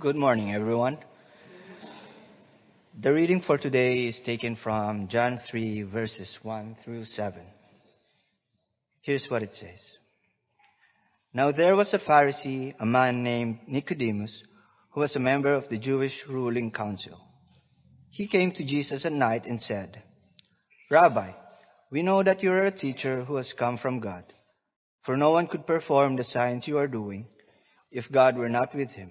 Good morning, everyone. The reading for today is taken from John 3, verses 1 through 7. Here's what it says Now there was a Pharisee, a man named Nicodemus, who was a member of the Jewish ruling council. He came to Jesus at night and said, Rabbi, we know that you are a teacher who has come from God, for no one could perform the signs you are doing if God were not with him.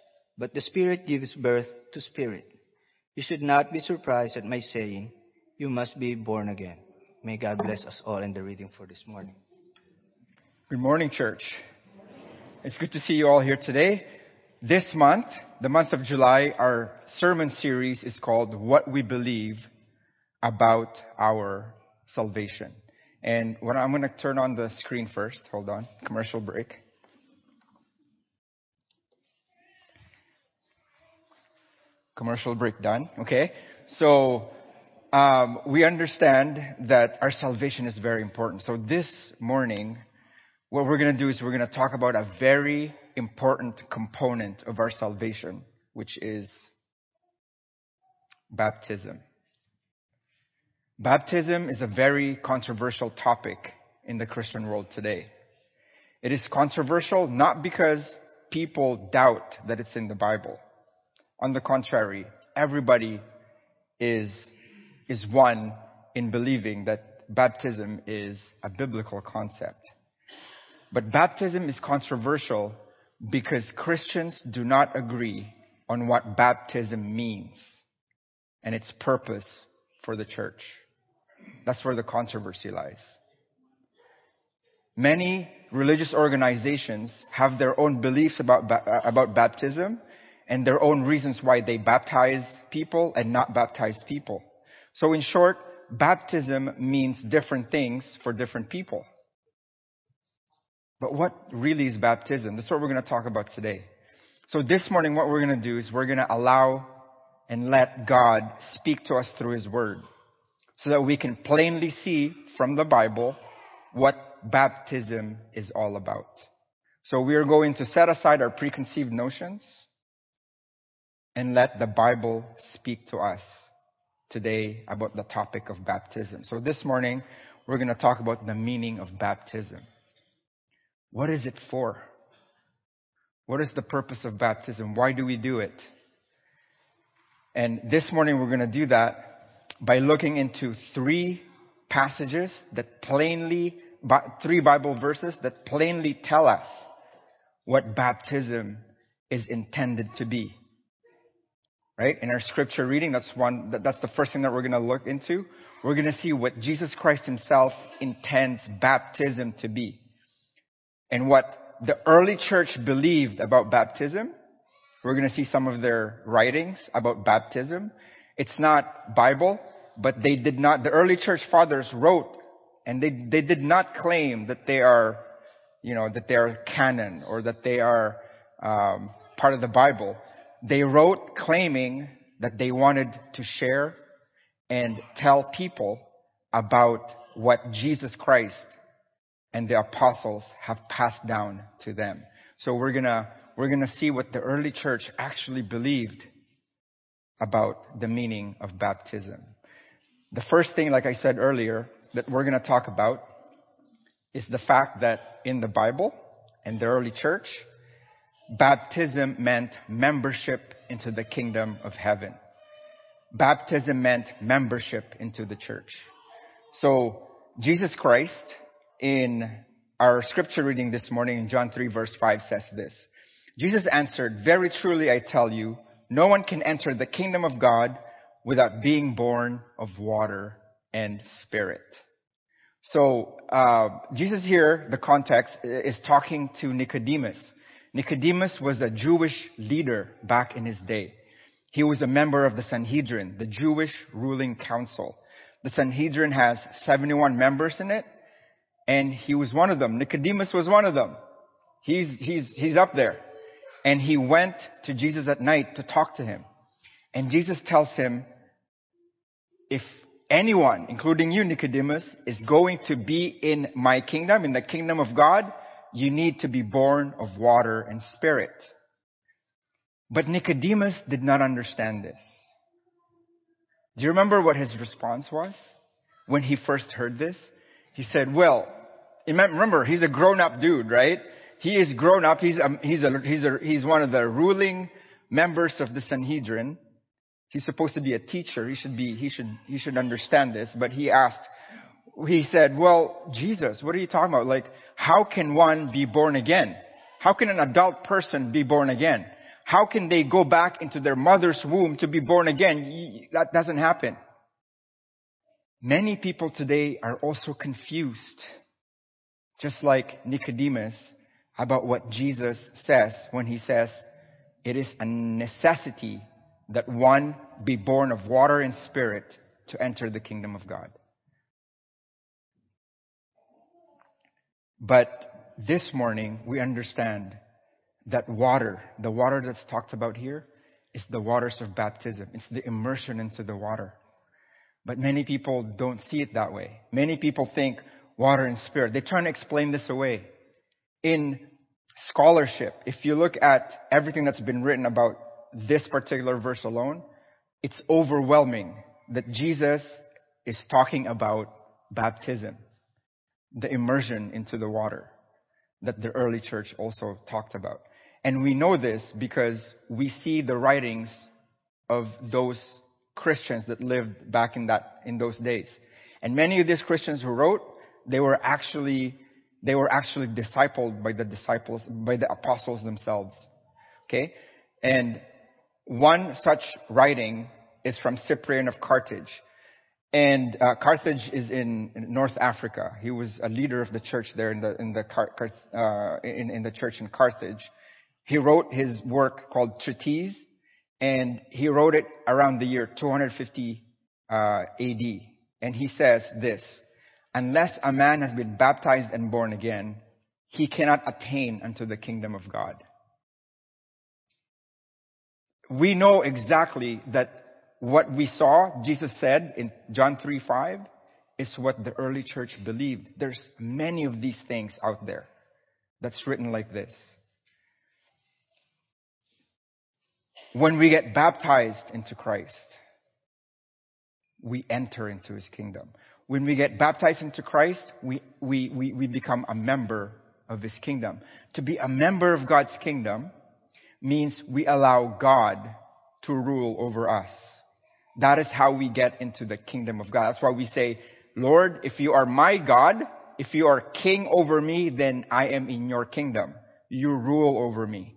but the Spirit gives birth to spirit. You should not be surprised at my saying, You must be born again. May God bless us all in the reading for this morning. Good morning, church. It's good to see you all here today. This month, the month of July, our sermon series is called What We Believe About Our Salvation. And what I'm going to turn on the screen first. Hold on. Commercial break. Commercial break done. Okay. So, um, we understand that our salvation is very important. So this morning, what we're going to do is we're going to talk about a very important component of our salvation, which is baptism. Baptism is a very controversial topic in the Christian world today. It is controversial not because people doubt that it's in the Bible. On the contrary, everybody is, is one in believing that baptism is a biblical concept. But baptism is controversial because Christians do not agree on what baptism means and its purpose for the church. That's where the controversy lies. Many religious organizations have their own beliefs about, about baptism and their own reasons why they baptize people and not baptize people. So in short, baptism means different things for different people. But what really is baptism? That's what we're going to talk about today. So this morning, what we're going to do is we're going to allow and let God speak to us through His Word so that we can plainly see from the Bible what baptism is all about. So we are going to set aside our preconceived notions and let the Bible speak to us today about the topic of baptism. So this morning, we're going to talk about the meaning of baptism. What is it for? What is the purpose of baptism? Why do we do it? And this morning, we're going to do that by looking into three passages that plainly, three Bible verses that plainly tell us what baptism is intended to be. Right? In our scripture reading, that's one, that's the first thing that we're going to look into. We're going to see what Jesus Christ himself intends baptism to be. And what the early church believed about baptism. We're going to see some of their writings about baptism. It's not Bible but they did not, the early church fathers wrote and they, they did not claim that they are, you know, that they are canon or that they are um, part of the Bible. They wrote claiming that they wanted to share and tell people about what Jesus Christ and the apostles have passed down to them. So we're gonna, we're gonna see what the early church actually believed about the meaning of baptism. The first thing, like I said earlier, that we're going to talk about is the fact that in the Bible and the early church, baptism meant membership into the kingdom of heaven. Baptism meant membership into the church. So, Jesus Christ, in our scripture reading this morning in John 3 verse 5 says this. Jesus answered, Very truly I tell you, no one can enter the kingdom of God without being born of water and spirit. So uh, Jesus here, the context is talking to Nicodemus. Nicodemus was a Jewish leader back in his day. He was a member of the Sanhedrin, the Jewish ruling council. The Sanhedrin has 71 members in it, and he was one of them. Nicodemus was one of them. He's, he's, he's up there. And he went to Jesus at night to talk to him. And Jesus tells him, if anyone, including you, Nicodemus, is going to be in my kingdom, in the kingdom of God, you need to be born of water and spirit. But Nicodemus did not understand this. Do you remember what his response was when he first heard this? He said, well, remember, he's a grown-up dude, right? He is grown up. He's, a, he's, a, he's, a, he's one of the ruling members of the Sanhedrin. He's supposed to be a teacher. He should be, he should, he should understand this. But he asked, he said, well, Jesus, what are you talking about? Like, how can one be born again? How can an adult person be born again? How can they go back into their mother's womb to be born again? That doesn't happen. Many people today are also confused, just like Nicodemus, about what Jesus says when he says, it is a necessity that one be born of water and spirit to enter the kingdom of God. But this morning we understand that water, the water that's talked about here, is the waters of baptism. It's the immersion into the water. But many people don't see it that way. Many people think water and spirit. They try to explain this away. In scholarship, if you look at everything that's been written about this particular verse alone, it's overwhelming that Jesus is talking about baptism, the immersion into the water that the early church also talked about. And we know this because we see the writings of those Christians that lived back in that, in those days. And many of these Christians who wrote, they were actually, they were actually discipled by the disciples, by the apostles themselves. Okay? And one such writing is from Cyprian of Carthage. And uh, Carthage is in, North Africa. He was a leader of the church there in the in the uh, in, in the church in Carthage. He wrote his work called Treatise, and he wrote it around the year 250 uh, AD. And he says this: Unless a man has been baptized and born again, he cannot attain unto the kingdom of God we know exactly that what we saw, Jesus said in John 3 5, is what the early church believed. There's many of these things out there that's written like this. When we get baptized into Christ, we enter into his kingdom. When we get baptized into Christ, we, we, we, we become a member of his kingdom. To be a member of God's kingdom means we allow God to rule over us. That is how we get into the kingdom of God. That's why we say, Lord, if you are my God, if you are king over me, then I am in your kingdom. You rule over me.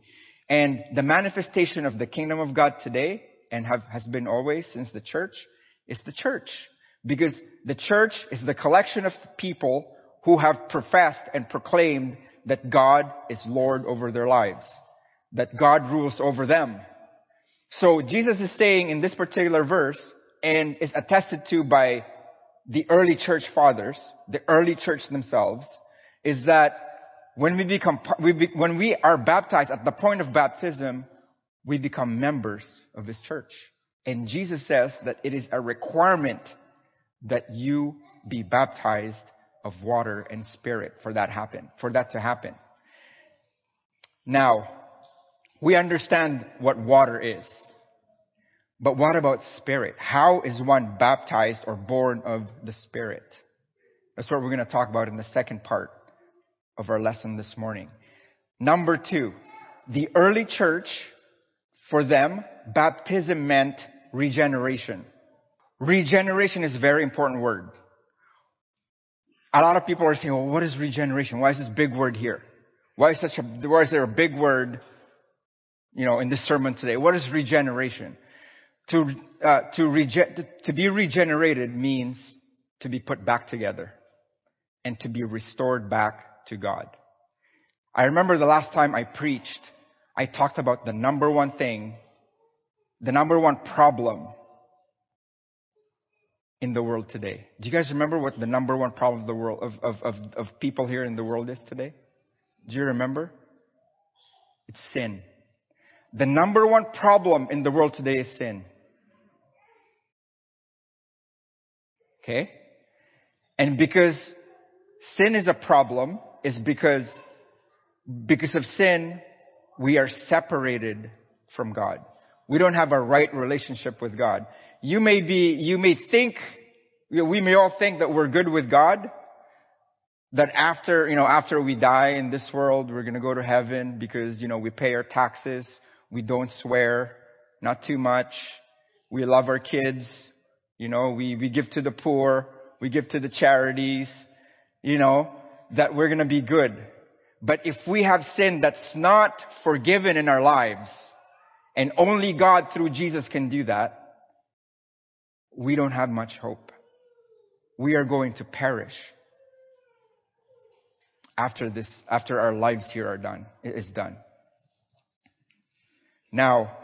And the manifestation of the kingdom of God today, and have, has been always since the church, is the church. Because the church is the collection of people who have professed and proclaimed that God is Lord over their lives that God rules over them. So Jesus is saying in this particular verse, and is attested to by the early church fathers, the early church themselves, is that when we become, we be, when we are baptized at the point of baptism, we become members of His church. And Jesus says that it is a requirement that you be baptized of water and spirit for that happen, for that to happen. Now, we understand what water is. But what about spirit? How is one baptized or born of the spirit? That's what we're going to talk about in the second part of our lesson this morning. Number two, the early church, for them, baptism meant regeneration. Regeneration is a very important word. A lot of people are saying, well, what is regeneration? Why is this big word here? Why is such a, why is there a big word you know, in this sermon today. What is regeneration? To, uh, to, rege- to be regenerated means to be put back together and to be restored back to God. I remember the last time I preached, I talked about the number one thing the number one problem in the world today. Do you guys remember what the number one problem of the world of, of, of, of people here in the world is today? Do you remember? It's sin. The number one problem in the world today is sin. Okay? And because sin is a problem, is because because of sin, we are separated from God. We don't have a right relationship with God. You may be, you may think, we may all think that we're good with God, that after, you know, after we die in this world, we're gonna go to heaven because, you know, we pay our taxes, we don't swear, not too much, we love our kids, you know, we, we give to the poor, we give to the charities, you know, that we're gonna be good. But if we have sin that's not forgiven in our lives, and only God through Jesus can do that, we don't have much hope. We are going to perish after this, after our lives here are done, is done. Now,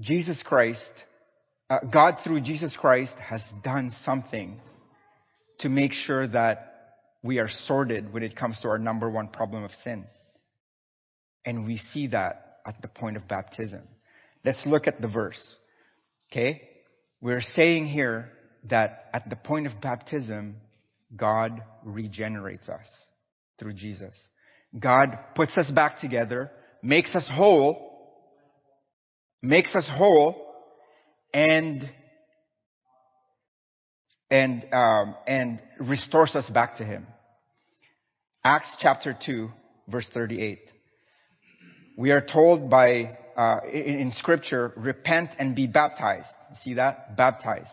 Jesus Christ, uh, God through Jesus Christ has done something to make sure that we are sorted when it comes to our number one problem of sin. And we see that at the point of baptism. Let's look at the verse. Okay? We're saying here that at the point of baptism, God regenerates us through Jesus. God puts us back together, makes us whole, makes us whole, and and um, and restores us back to Him. Acts chapter two, verse thirty-eight. We are told by uh, in, in Scripture, repent and be baptized. See that? Baptized.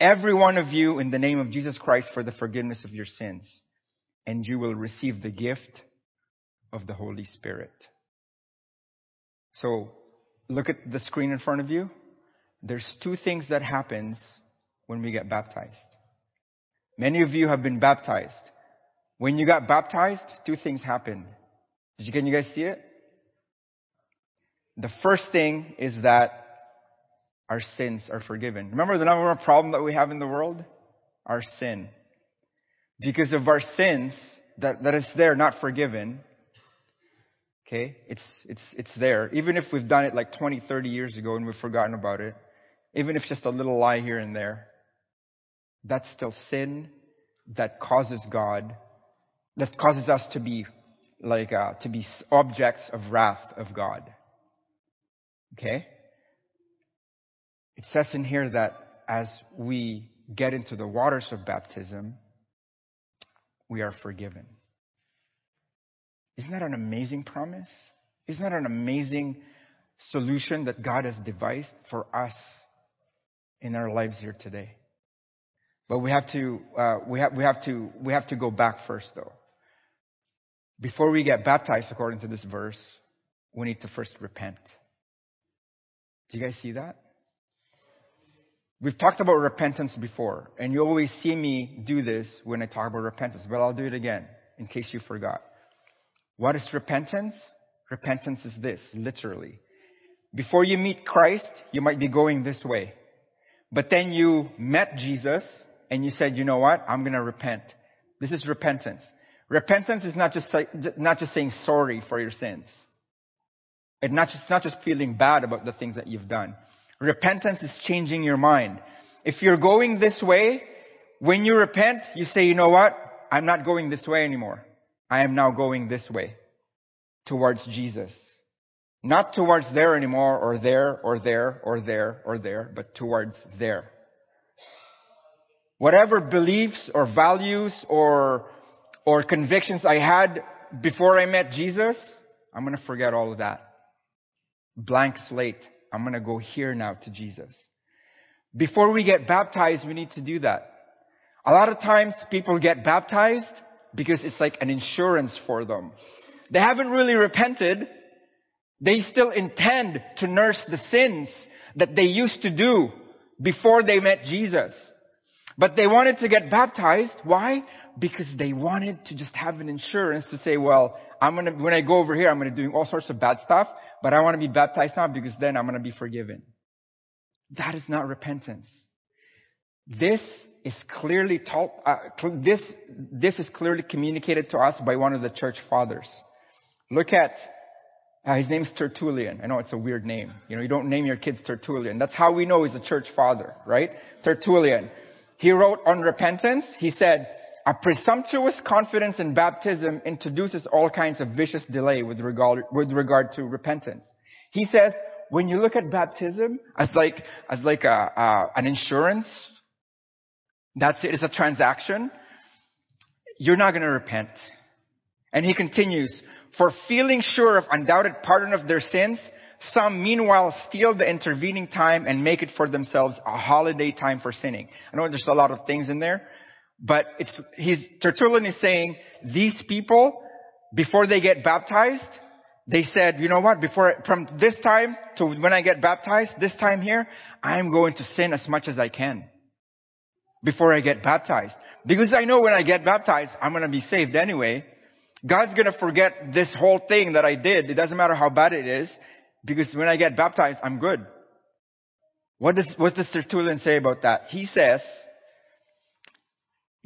Every one of you in the name of Jesus Christ for the forgiveness of your sins, and you will receive the gift of the Holy Spirit. So, look at the screen in front of you. There's two things that happens when we get baptized. Many of you have been baptized. When you got baptized, two things happened. Did you, can you guys see it? The first thing is that our sins are forgiven. Remember the number one problem that we have in the world? Our sin. Because of our sins, that, that is there, not forgiven. Okay? It's, it's, it's there. Even if we've done it like 20, 30 years ago and we've forgotten about it. Even if just a little lie here and there. That's still sin that causes God, that causes us to be like, uh, to be objects of wrath of God. Okay? It says in here that as we get into the waters of baptism, we are forgiven. Isn't that an amazing promise? Isn't that an amazing solution that God has devised for us in our lives here today? But we have to, uh, we have, we have to, we have to go back first though. Before we get baptized, according to this verse, we need to first repent. Do you guys see that? We've talked about repentance before, and you always see me do this when I talk about repentance, but I'll do it again in case you forgot. What is repentance? Repentance is this, literally. Before you meet Christ, you might be going this way. But then you met Jesus and you said, you know what? I'm gonna repent. This is repentance. Repentance is not just, not just saying sorry for your sins. It's not just, not just feeling bad about the things that you've done. Repentance is changing your mind. If you're going this way, when you repent, you say, you know what? I'm not going this way anymore. I am now going this way towards Jesus. Not towards there anymore, or there, or there, or there, or there, but towards there. Whatever beliefs or values or, or convictions I had before I met Jesus, I'm gonna forget all of that blank slate. I'm going to go here now to Jesus. Before we get baptized, we need to do that. A lot of times people get baptized because it's like an insurance for them. They haven't really repented. They still intend to nurse the sins that they used to do before they met Jesus. But they wanted to get baptized. Why? Because they wanted to just have an insurance to say, well, I'm gonna, when I go over here, I'm gonna do all sorts of bad stuff. but I want to be baptized now because then I'm to be forgiven. That is not repentance. This is clearly taught, uh, this, this is clearly communicated to us by one of the church fathers. Look at, uh, his name's Tertullian. I know it's a weird name. You know, you don't name your kids Tertullian. That's how we know he's a church father, right? Tertullian. He wrote on repentance, he said, a presumptuous confidence in baptism introduces all kinds of vicious delay with regard, with regard to repentance. He says, when you look at baptism as like, as like a, uh, an insurance that's it. It's a transaction. You're not going to repent. And he continues, for feeling sure of undoubted pardon of their sins, some meanwhile steal the intervening time and make it for themselves a holiday time for sinning. I know there's a lot of things in there, but it's, he's, Tertullian is saying these people, before they get baptized, they said, you know what, before, from this time to when I get baptized, this time here, I'm going to sin as much as I can before I get baptized. Because I know when I get baptized, I'm going to be saved anyway. God's going to forget this whole thing that I did. It doesn't matter how bad it is. Because when I get baptized, I'm good. What does, what does Tertullian say about that? He says,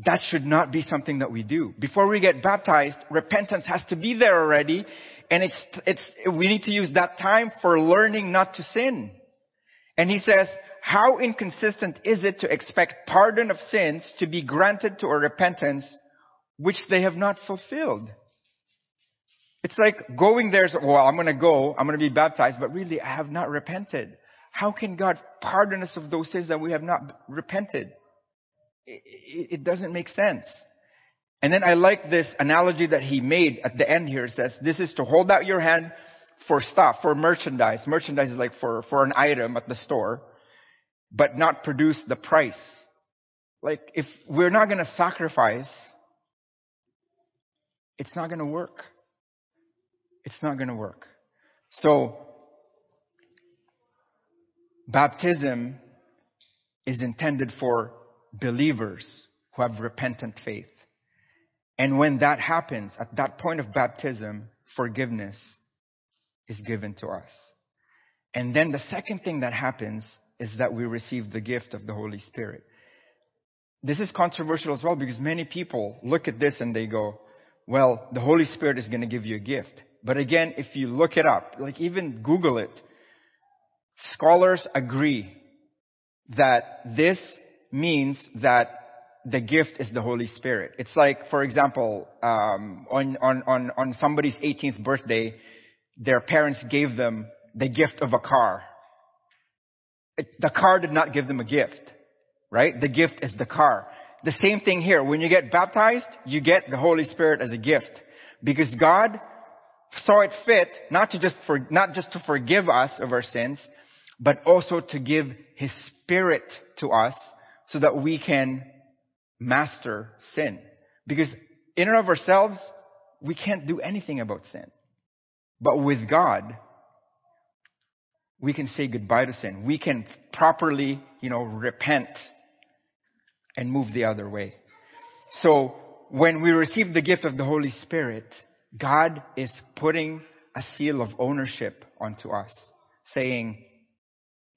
that should not be something that we do. Before we get baptized, repentance has to be there already. And it's, it's, we need to use that time for learning not to sin. And he says, how inconsistent is it to expect pardon of sins to be granted to a repentance which they have not fulfilled? It's like going there, well, I'm going to go, I'm going to be baptized, but really I have not repented. How can God pardon us of those sins that we have not repented? It, it doesn't make sense. And then I like this analogy that he made at the end here. It says, this is to hold out your hand for stuff, for merchandise. Merchandise is like for, for an item at the store but not produce the price. Like, if we're not going to sacrifice, it's not going to work. It's not going to work. So, baptism is intended for believers who have repentant faith. And when that happens, at that point of baptism, forgiveness is given to us. And then the second thing that happens is that we receive the gift of the Holy Spirit. This is controversial as well because many people look at this and they go, well, the Holy Spirit is going to give you a gift. But again, if you look it up, like even Google it, scholars agree that this means that the gift is the Holy Spirit. It's like, for example, um, on, on, on, on somebody's 18th birthday, their parents gave them the gift of a car the car did not give them a gift, right? The gift is the car. The same thing here. When you get baptized, you get the Holy Spirit as a gift. Because God saw it fit not to just for, not just to forgive us of our sins, but also to give His Spirit to us so that we can master sin. Because in and of ourselves, we can't do anything about sin. But with God, we can say goodbye to sin. We can properly, you know, repent and move the other way. So when we receive the gift of the Holy Spirit, God is putting a seal of ownership onto us, saying,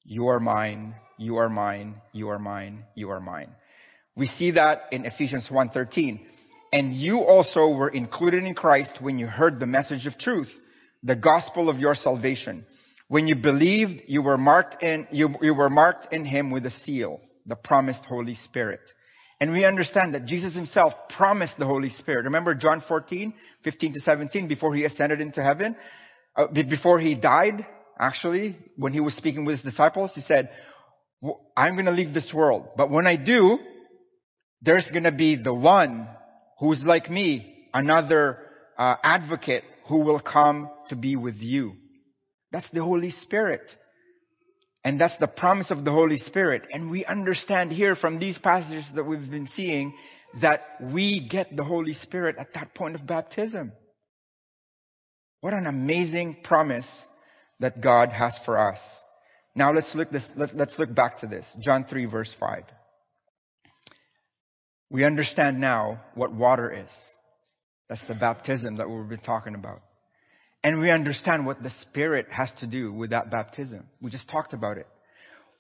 you are mine, you are mine, you are mine, you are mine. We see that in Ephesians 1:13. And you also were included in Christ when you heard the message of truth, the gospel of your salvation. When you believed, you were marked in, you, you were marked in him with a seal, the promised Holy Spirit. And we understand that Jesus himself promised the Holy Spirit. Remember John 14, 15 to 17, before he ascended into heaven? Uh, before he died, actually, when he was speaking with his disciples, he said, I'm going to leave this world. But when I do, there's going to be the one who's like me, another uh, advocate who will come to be with you. That's the Holy Spirit. And that's the promise of the Holy Spirit. And we understand here from these passages that we've been seeing that we get the Holy Spirit at that point of baptism. What an amazing promise that God has for us. Now let's look this, let, let's look back to this. John 3 verse 5. We understand now what water is. That's the baptism that we've been talking about. And we understand what the Spirit has to do with that baptism. We just talked about it.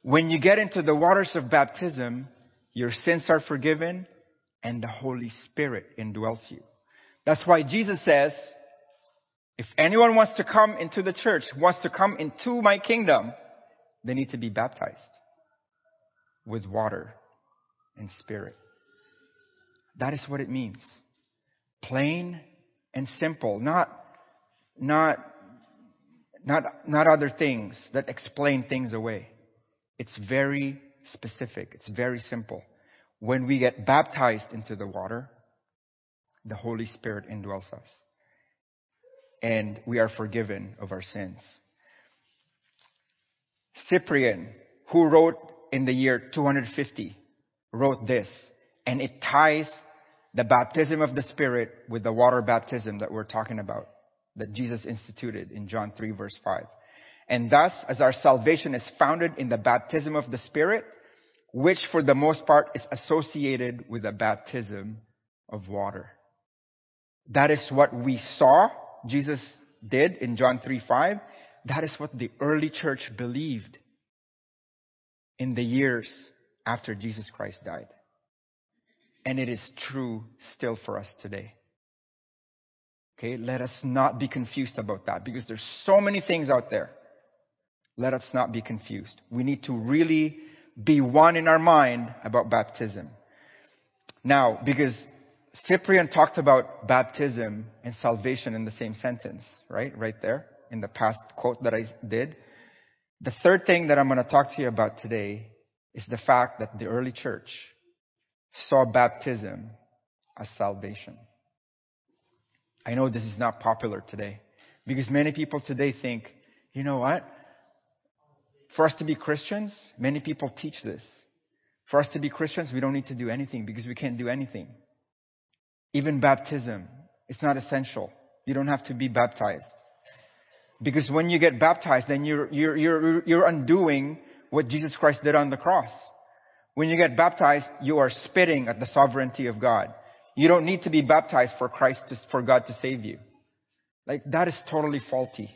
When you get into the waters of baptism, your sins are forgiven and the Holy Spirit indwells you. That's why Jesus says, if anyone wants to come into the church, wants to come into my kingdom, they need to be baptized with water and spirit. That is what it means. Plain and simple, not, not, not, not other things that explain things away. It's very specific. It's very simple. When we get baptized into the water, the Holy Spirit indwells us. And we are forgiven of our sins. Cyprian, who wrote in the year 250, wrote this, and it ties the baptism of the Spirit with the water baptism that we're talking about, that Jesus instituted in John 3 verse 5. And thus, as our salvation is founded in the baptism of the Spirit, which for the most part is associated with the baptism of water. That is what we saw Jesus did in John 3 5. That is what the early church believed in the years after Jesus Christ died. And it is true still for us today. Okay, let us not be confused about that because there's so many things out there. Let us not be confused. We need to really be one in our mind about baptism. Now, because Cyprian talked about baptism and salvation in the same sentence, right? Right there in the past quote that I did. The third thing that I'm going to talk to you about today is the fact that the early church saw baptism as salvation. I know this is not popular today because many people today think, you know what? For us to be Christians, many people teach this. For us to be Christians, we don't need to do anything because we can't do anything. Even baptism, it's not essential. You don't have to be baptized. Because when you get baptized, then you're, you're, you're, you're undoing what Jesus Christ did on the cross. When you get baptized, you are spitting at the sovereignty of God. You don't need to be baptized for Christ to, for God to save you. Like, that is totally faulty.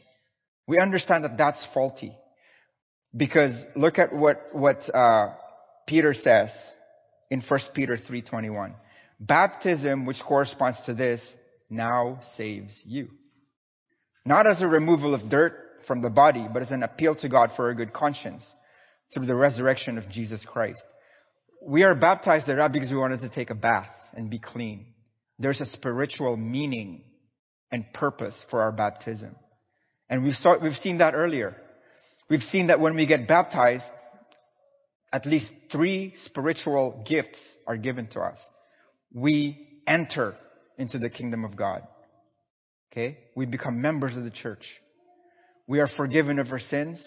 We understand that that's faulty. Because look at what, what, uh, Peter says in 1 Peter 3.21. Baptism, which corresponds to this, now saves you. Not as a removal of dirt from the body, but as an appeal to God for a good conscience through the resurrection of Jesus Christ. We are baptized there not because we wanted to take a bath and be clean. There's a spiritual meaning and purpose for our baptism. And we've, saw, we've seen that earlier. We've seen that when we get baptized, at least three spiritual gifts are given to us. We enter into the kingdom of God. Okay? We become members of the church. We are forgiven of our sins,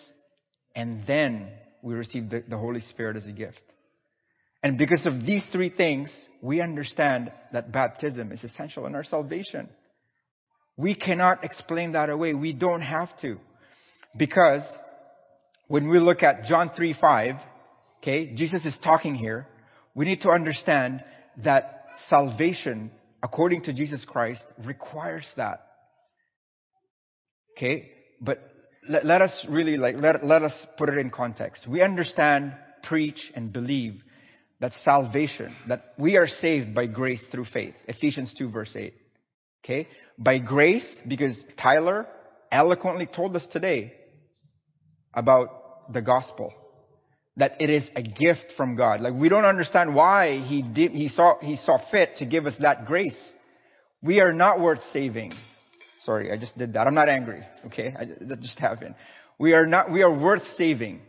and then we receive the, the Holy Spirit as a gift. And because of these three things, we understand that baptism is essential in our salvation. We cannot explain that away. We don't have to. Because when we look at John 3 5, okay, Jesus is talking here. We need to understand that salvation, according to Jesus Christ, requires that. Okay? But let, let us really like, let, let us put it in context. We understand, preach, and believe that salvation, that we are saved by grace through faith. Ephesians 2 verse 8. Okay? By grace, because Tyler eloquently told us today about the gospel. That it is a gift from God. Like we don't understand why he did, he saw, he saw fit to give us that grace. We are not worth saving. Sorry, I just did that. I'm not angry. Okay? I, that just happened. We are not, we are worth saving.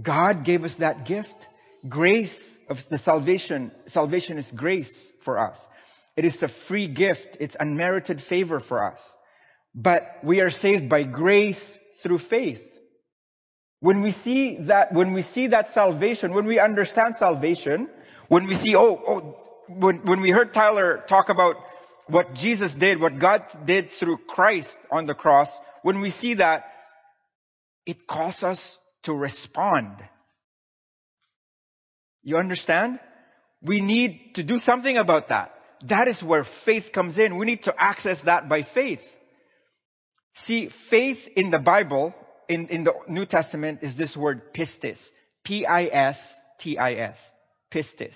God gave us that gift. Grace of the salvation, salvation is grace for us. It is a free gift. It's unmerited favor for us. But we are saved by grace through faith. When we see that, when we see that salvation, when we understand salvation, when we see, oh, oh, when, when we heard Tyler talk about what Jesus did, what God did through Christ on the cross, when we see that, it calls us to respond. You understand? We need to do something about that. That is where faith comes in. We need to access that by faith. See, faith in the Bible, in, in the New Testament, is this word pistis. P-I-S-T-I-S. Pistis.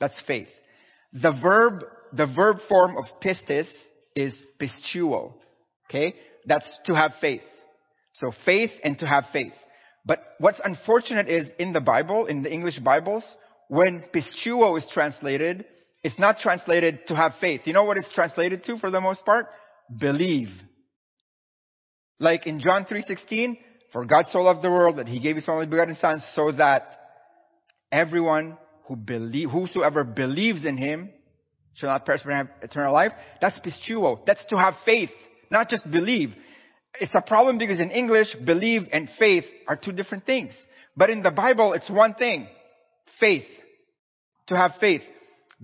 That's faith. The verb, the verb form of pistis is pisteuo. Okay? That's to have faith. So faith and to have faith. But what's unfortunate is in the Bible, in the English Bibles, when pisteuo is translated, it's not translated to have faith. You know what it's translated to for the most part? Believe. Like in John 3:16, for God so loved the world that he gave his only begotten son so that everyone who believe, whosoever believes in him shall not perish but have eternal life. That's pisteuo. That's to have faith, not just believe. It's a problem because in English, believe and faith are two different things. But in the Bible, it's one thing. Faith. To have faith.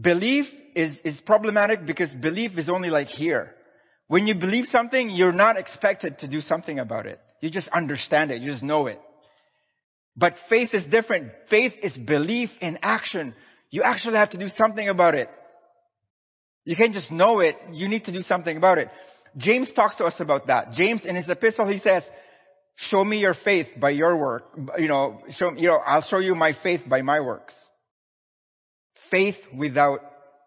Belief is, is problematic because belief is only like here. When you believe something, you're not expected to do something about it. You just understand it. You just know it. But faith is different. Faith is belief in action. You actually have to do something about it. You can't just know it. You need to do something about it. James talks to us about that. James in his epistle, he says, show me your faith by your work. You know, show, you know, I'll show you my faith by my works. Faith without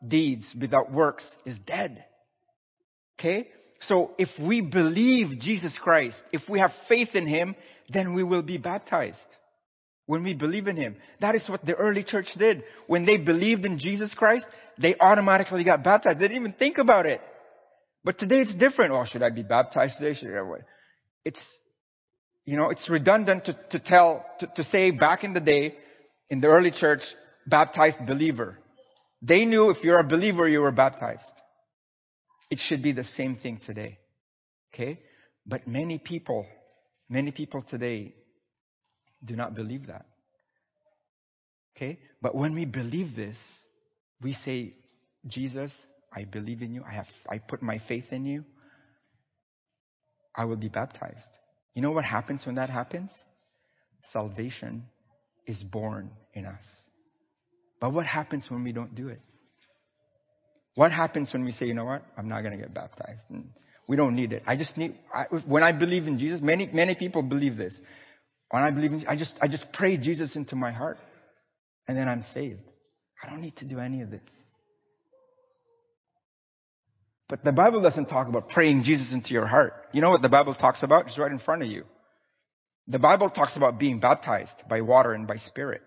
deeds, without works is dead. Okay? So if we believe Jesus Christ, if we have faith in Him, then we will be baptized. When we believe in Him. That is what the early church did. When they believed in Jesus Christ, they automatically got baptized. They didn't even think about it. But today it's different. Oh, should I be baptized today? Should I? It's, you know, it's redundant to, to tell, to, to say back in the day, in the early church, baptized believer. They knew if you're a believer, you were baptized. It should be the same thing today. Okay? But many people, many people today do not believe that. Okay? But when we believe this, we say, Jesus, I believe in you. I have, I put my faith in you. I will be baptized. You know what happens when that happens? Salvation is born in us. But what happens when we don't do it? What happens when we say, you know what? I'm not going to get baptized. And we don't need it. I just need, I, when I believe in Jesus, many, many people believe this. When I believe in, I just, I just pray Jesus into my heart and then I'm saved. I don't need to do any of this. But the Bible doesn't talk about praying Jesus into your heart. You know what the Bible talks about? It's right in front of you. The Bible talks about being baptized by water and by spirit.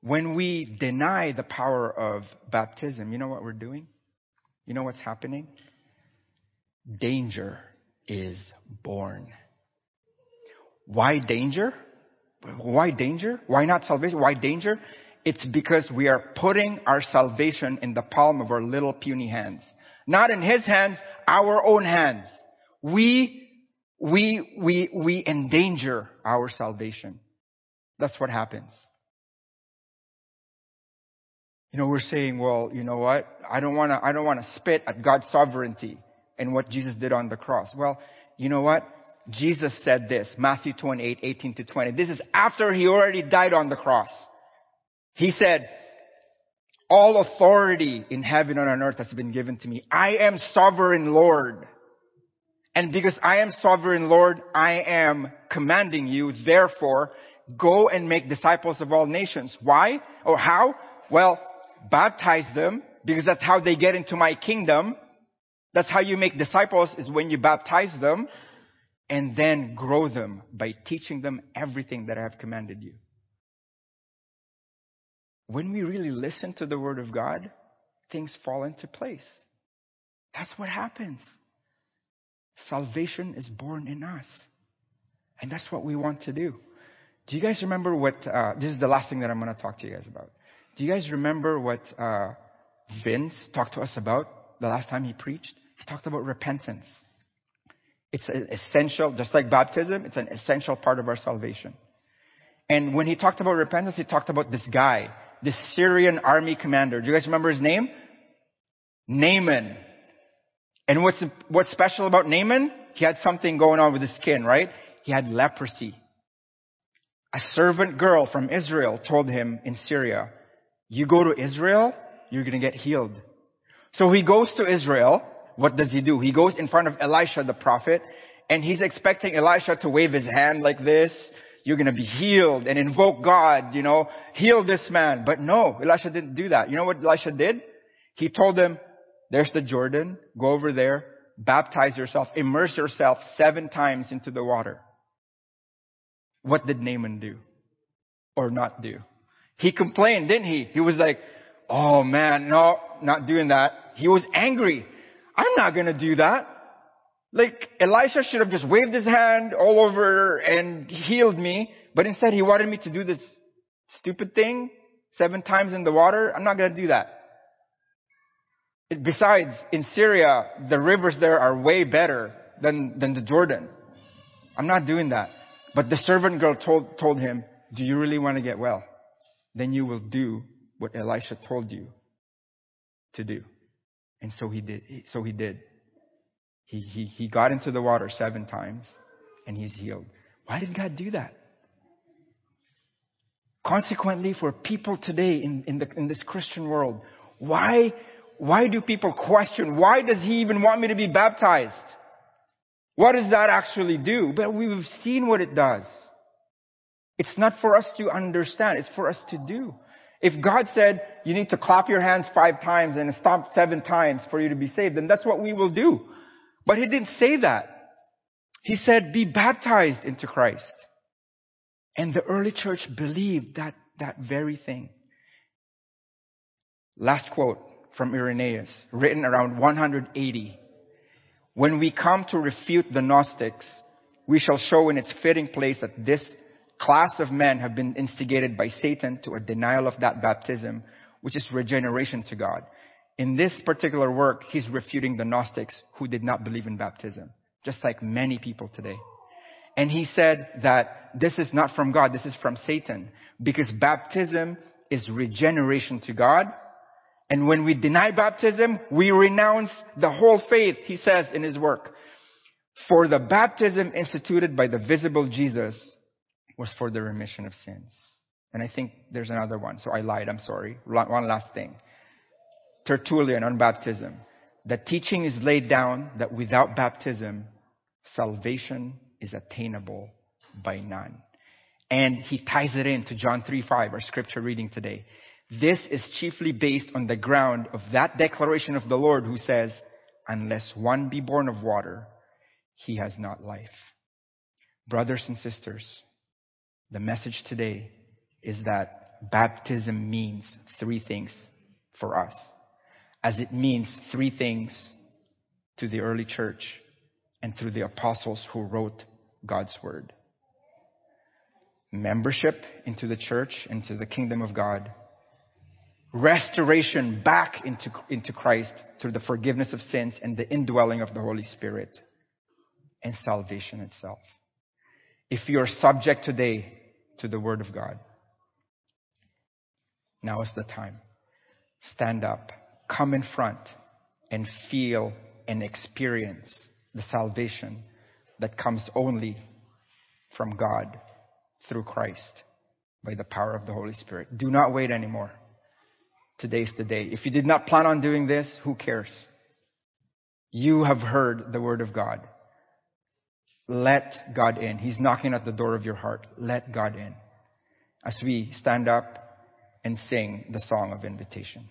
When we deny the power of baptism, you know what we're doing? You know what's happening? Danger is born. Why danger? Why danger? Why not salvation? Why danger? It's because we are putting our salvation in the palm of our little puny hands. Not in His hands, our own hands. We, we, we, we endanger our salvation. That's what happens. You know, we're saying, well, you know what? I don't want to, I don't want to spit at God's sovereignty and what Jesus did on the cross. Well, you know what? Jesus said this, Matthew 28, 18 to 20. This is after he already died on the cross. He said, all authority in heaven and on earth has been given to me. I am sovereign Lord. And because I am sovereign Lord, I am commanding you, therefore, go and make disciples of all nations. Why? Or how? Well, baptize them because that's how they get into my kingdom. That's how you make disciples is when you baptize them and then grow them by teaching them everything that I have commanded you. When we really listen to the word of God, things fall into place. That's what happens. Salvation is born in us. And that's what we want to do. Do you guys remember what, uh, this is the last thing that I'm going to talk to you guys about. Do you guys remember what uh, Vince talked to us about the last time he preached? He talked about repentance. It's an essential, just like baptism, it's an essential part of our salvation. And when he talked about repentance, he talked about this guy, this Syrian army commander. Do you guys remember his name? Naaman. And what's, what's special about Naaman? He had something going on with his skin, right? He had leprosy. A servant girl from Israel told him in Syria, you go to Israel, you're going to get healed. So he goes to Israel what does he do? He goes in front of Elisha the prophet and he's expecting Elisha to wave his hand like this. You're gonna be healed and invoke God, you know, heal this man. But no, Elisha didn't do that. You know what Elisha did? He told him, there's the Jordan, go over there, baptize yourself, immerse yourself seven times into the water. What did Naaman do? Or not do? He complained, didn't he? He was like, oh man, no, not doing that. He was angry. I'm not gonna do that. Like, Elisha should have just waved his hand all over and healed me, but instead he wanted me to do this stupid thing seven times in the water. I'm not gonna do that. Besides, in Syria, the rivers there are way better than, than the Jordan. I'm not doing that. But the servant girl told, told him, do you really want to get well? Then you will do what Elisha told you to do. And so he did. So he did. He, he, he got into the water seven times and he's healed. Why did God do that? Consequently, for people today in, in, the, in this Christian world, why, why do people question, why does he even want me to be baptized? What does that actually do? But we've seen what it does. It's not for us to understand, it's for us to do. If God said you need to clap your hands five times and stomp seven times for you to be saved, then that's what we will do. But He didn't say that. He said, be baptized into Christ. And the early church believed that, that very thing. Last quote from Irenaeus, written around 180. When we come to refute the Gnostics, we shall show in its fitting place that this class of men have been instigated by Satan to a denial of that baptism, which is regeneration to God. In this particular work, he's refuting the Gnostics who did not believe in baptism, just like many people today. And he said that this is not from God, this is from Satan, because baptism is regeneration to God. And when we deny baptism, we renounce the whole faith, he says in his work. For the baptism instituted by the visible Jesus was for the remission of sins. And I think there's another one, so I lied, I'm sorry. One last thing. Tertullian on baptism. The teaching is laid down that without baptism, salvation is attainable by none. And he ties it in to John 3 5, our scripture reading today. This is chiefly based on the ground of that declaration of the Lord who says, Unless one be born of water, he has not life. Brothers and sisters, the message today is that baptism means three things for us, as it means three things to the early church and through the apostles who wrote God's word. Membership into the church, into the kingdom of God. Restoration back into, into Christ through the forgiveness of sins and the indwelling of the Holy Spirit. And salvation itself. If you're subject today to the Word of God. Now is the time. Stand up, come in front, and feel and experience the salvation that comes only from God through Christ by the power of the Holy Spirit. Do not wait anymore. Today's the day. If you did not plan on doing this, who cares? You have heard the word of God. Let God in. He's knocking at the door of your heart. Let God in. As we stand up and sing the song of invitation.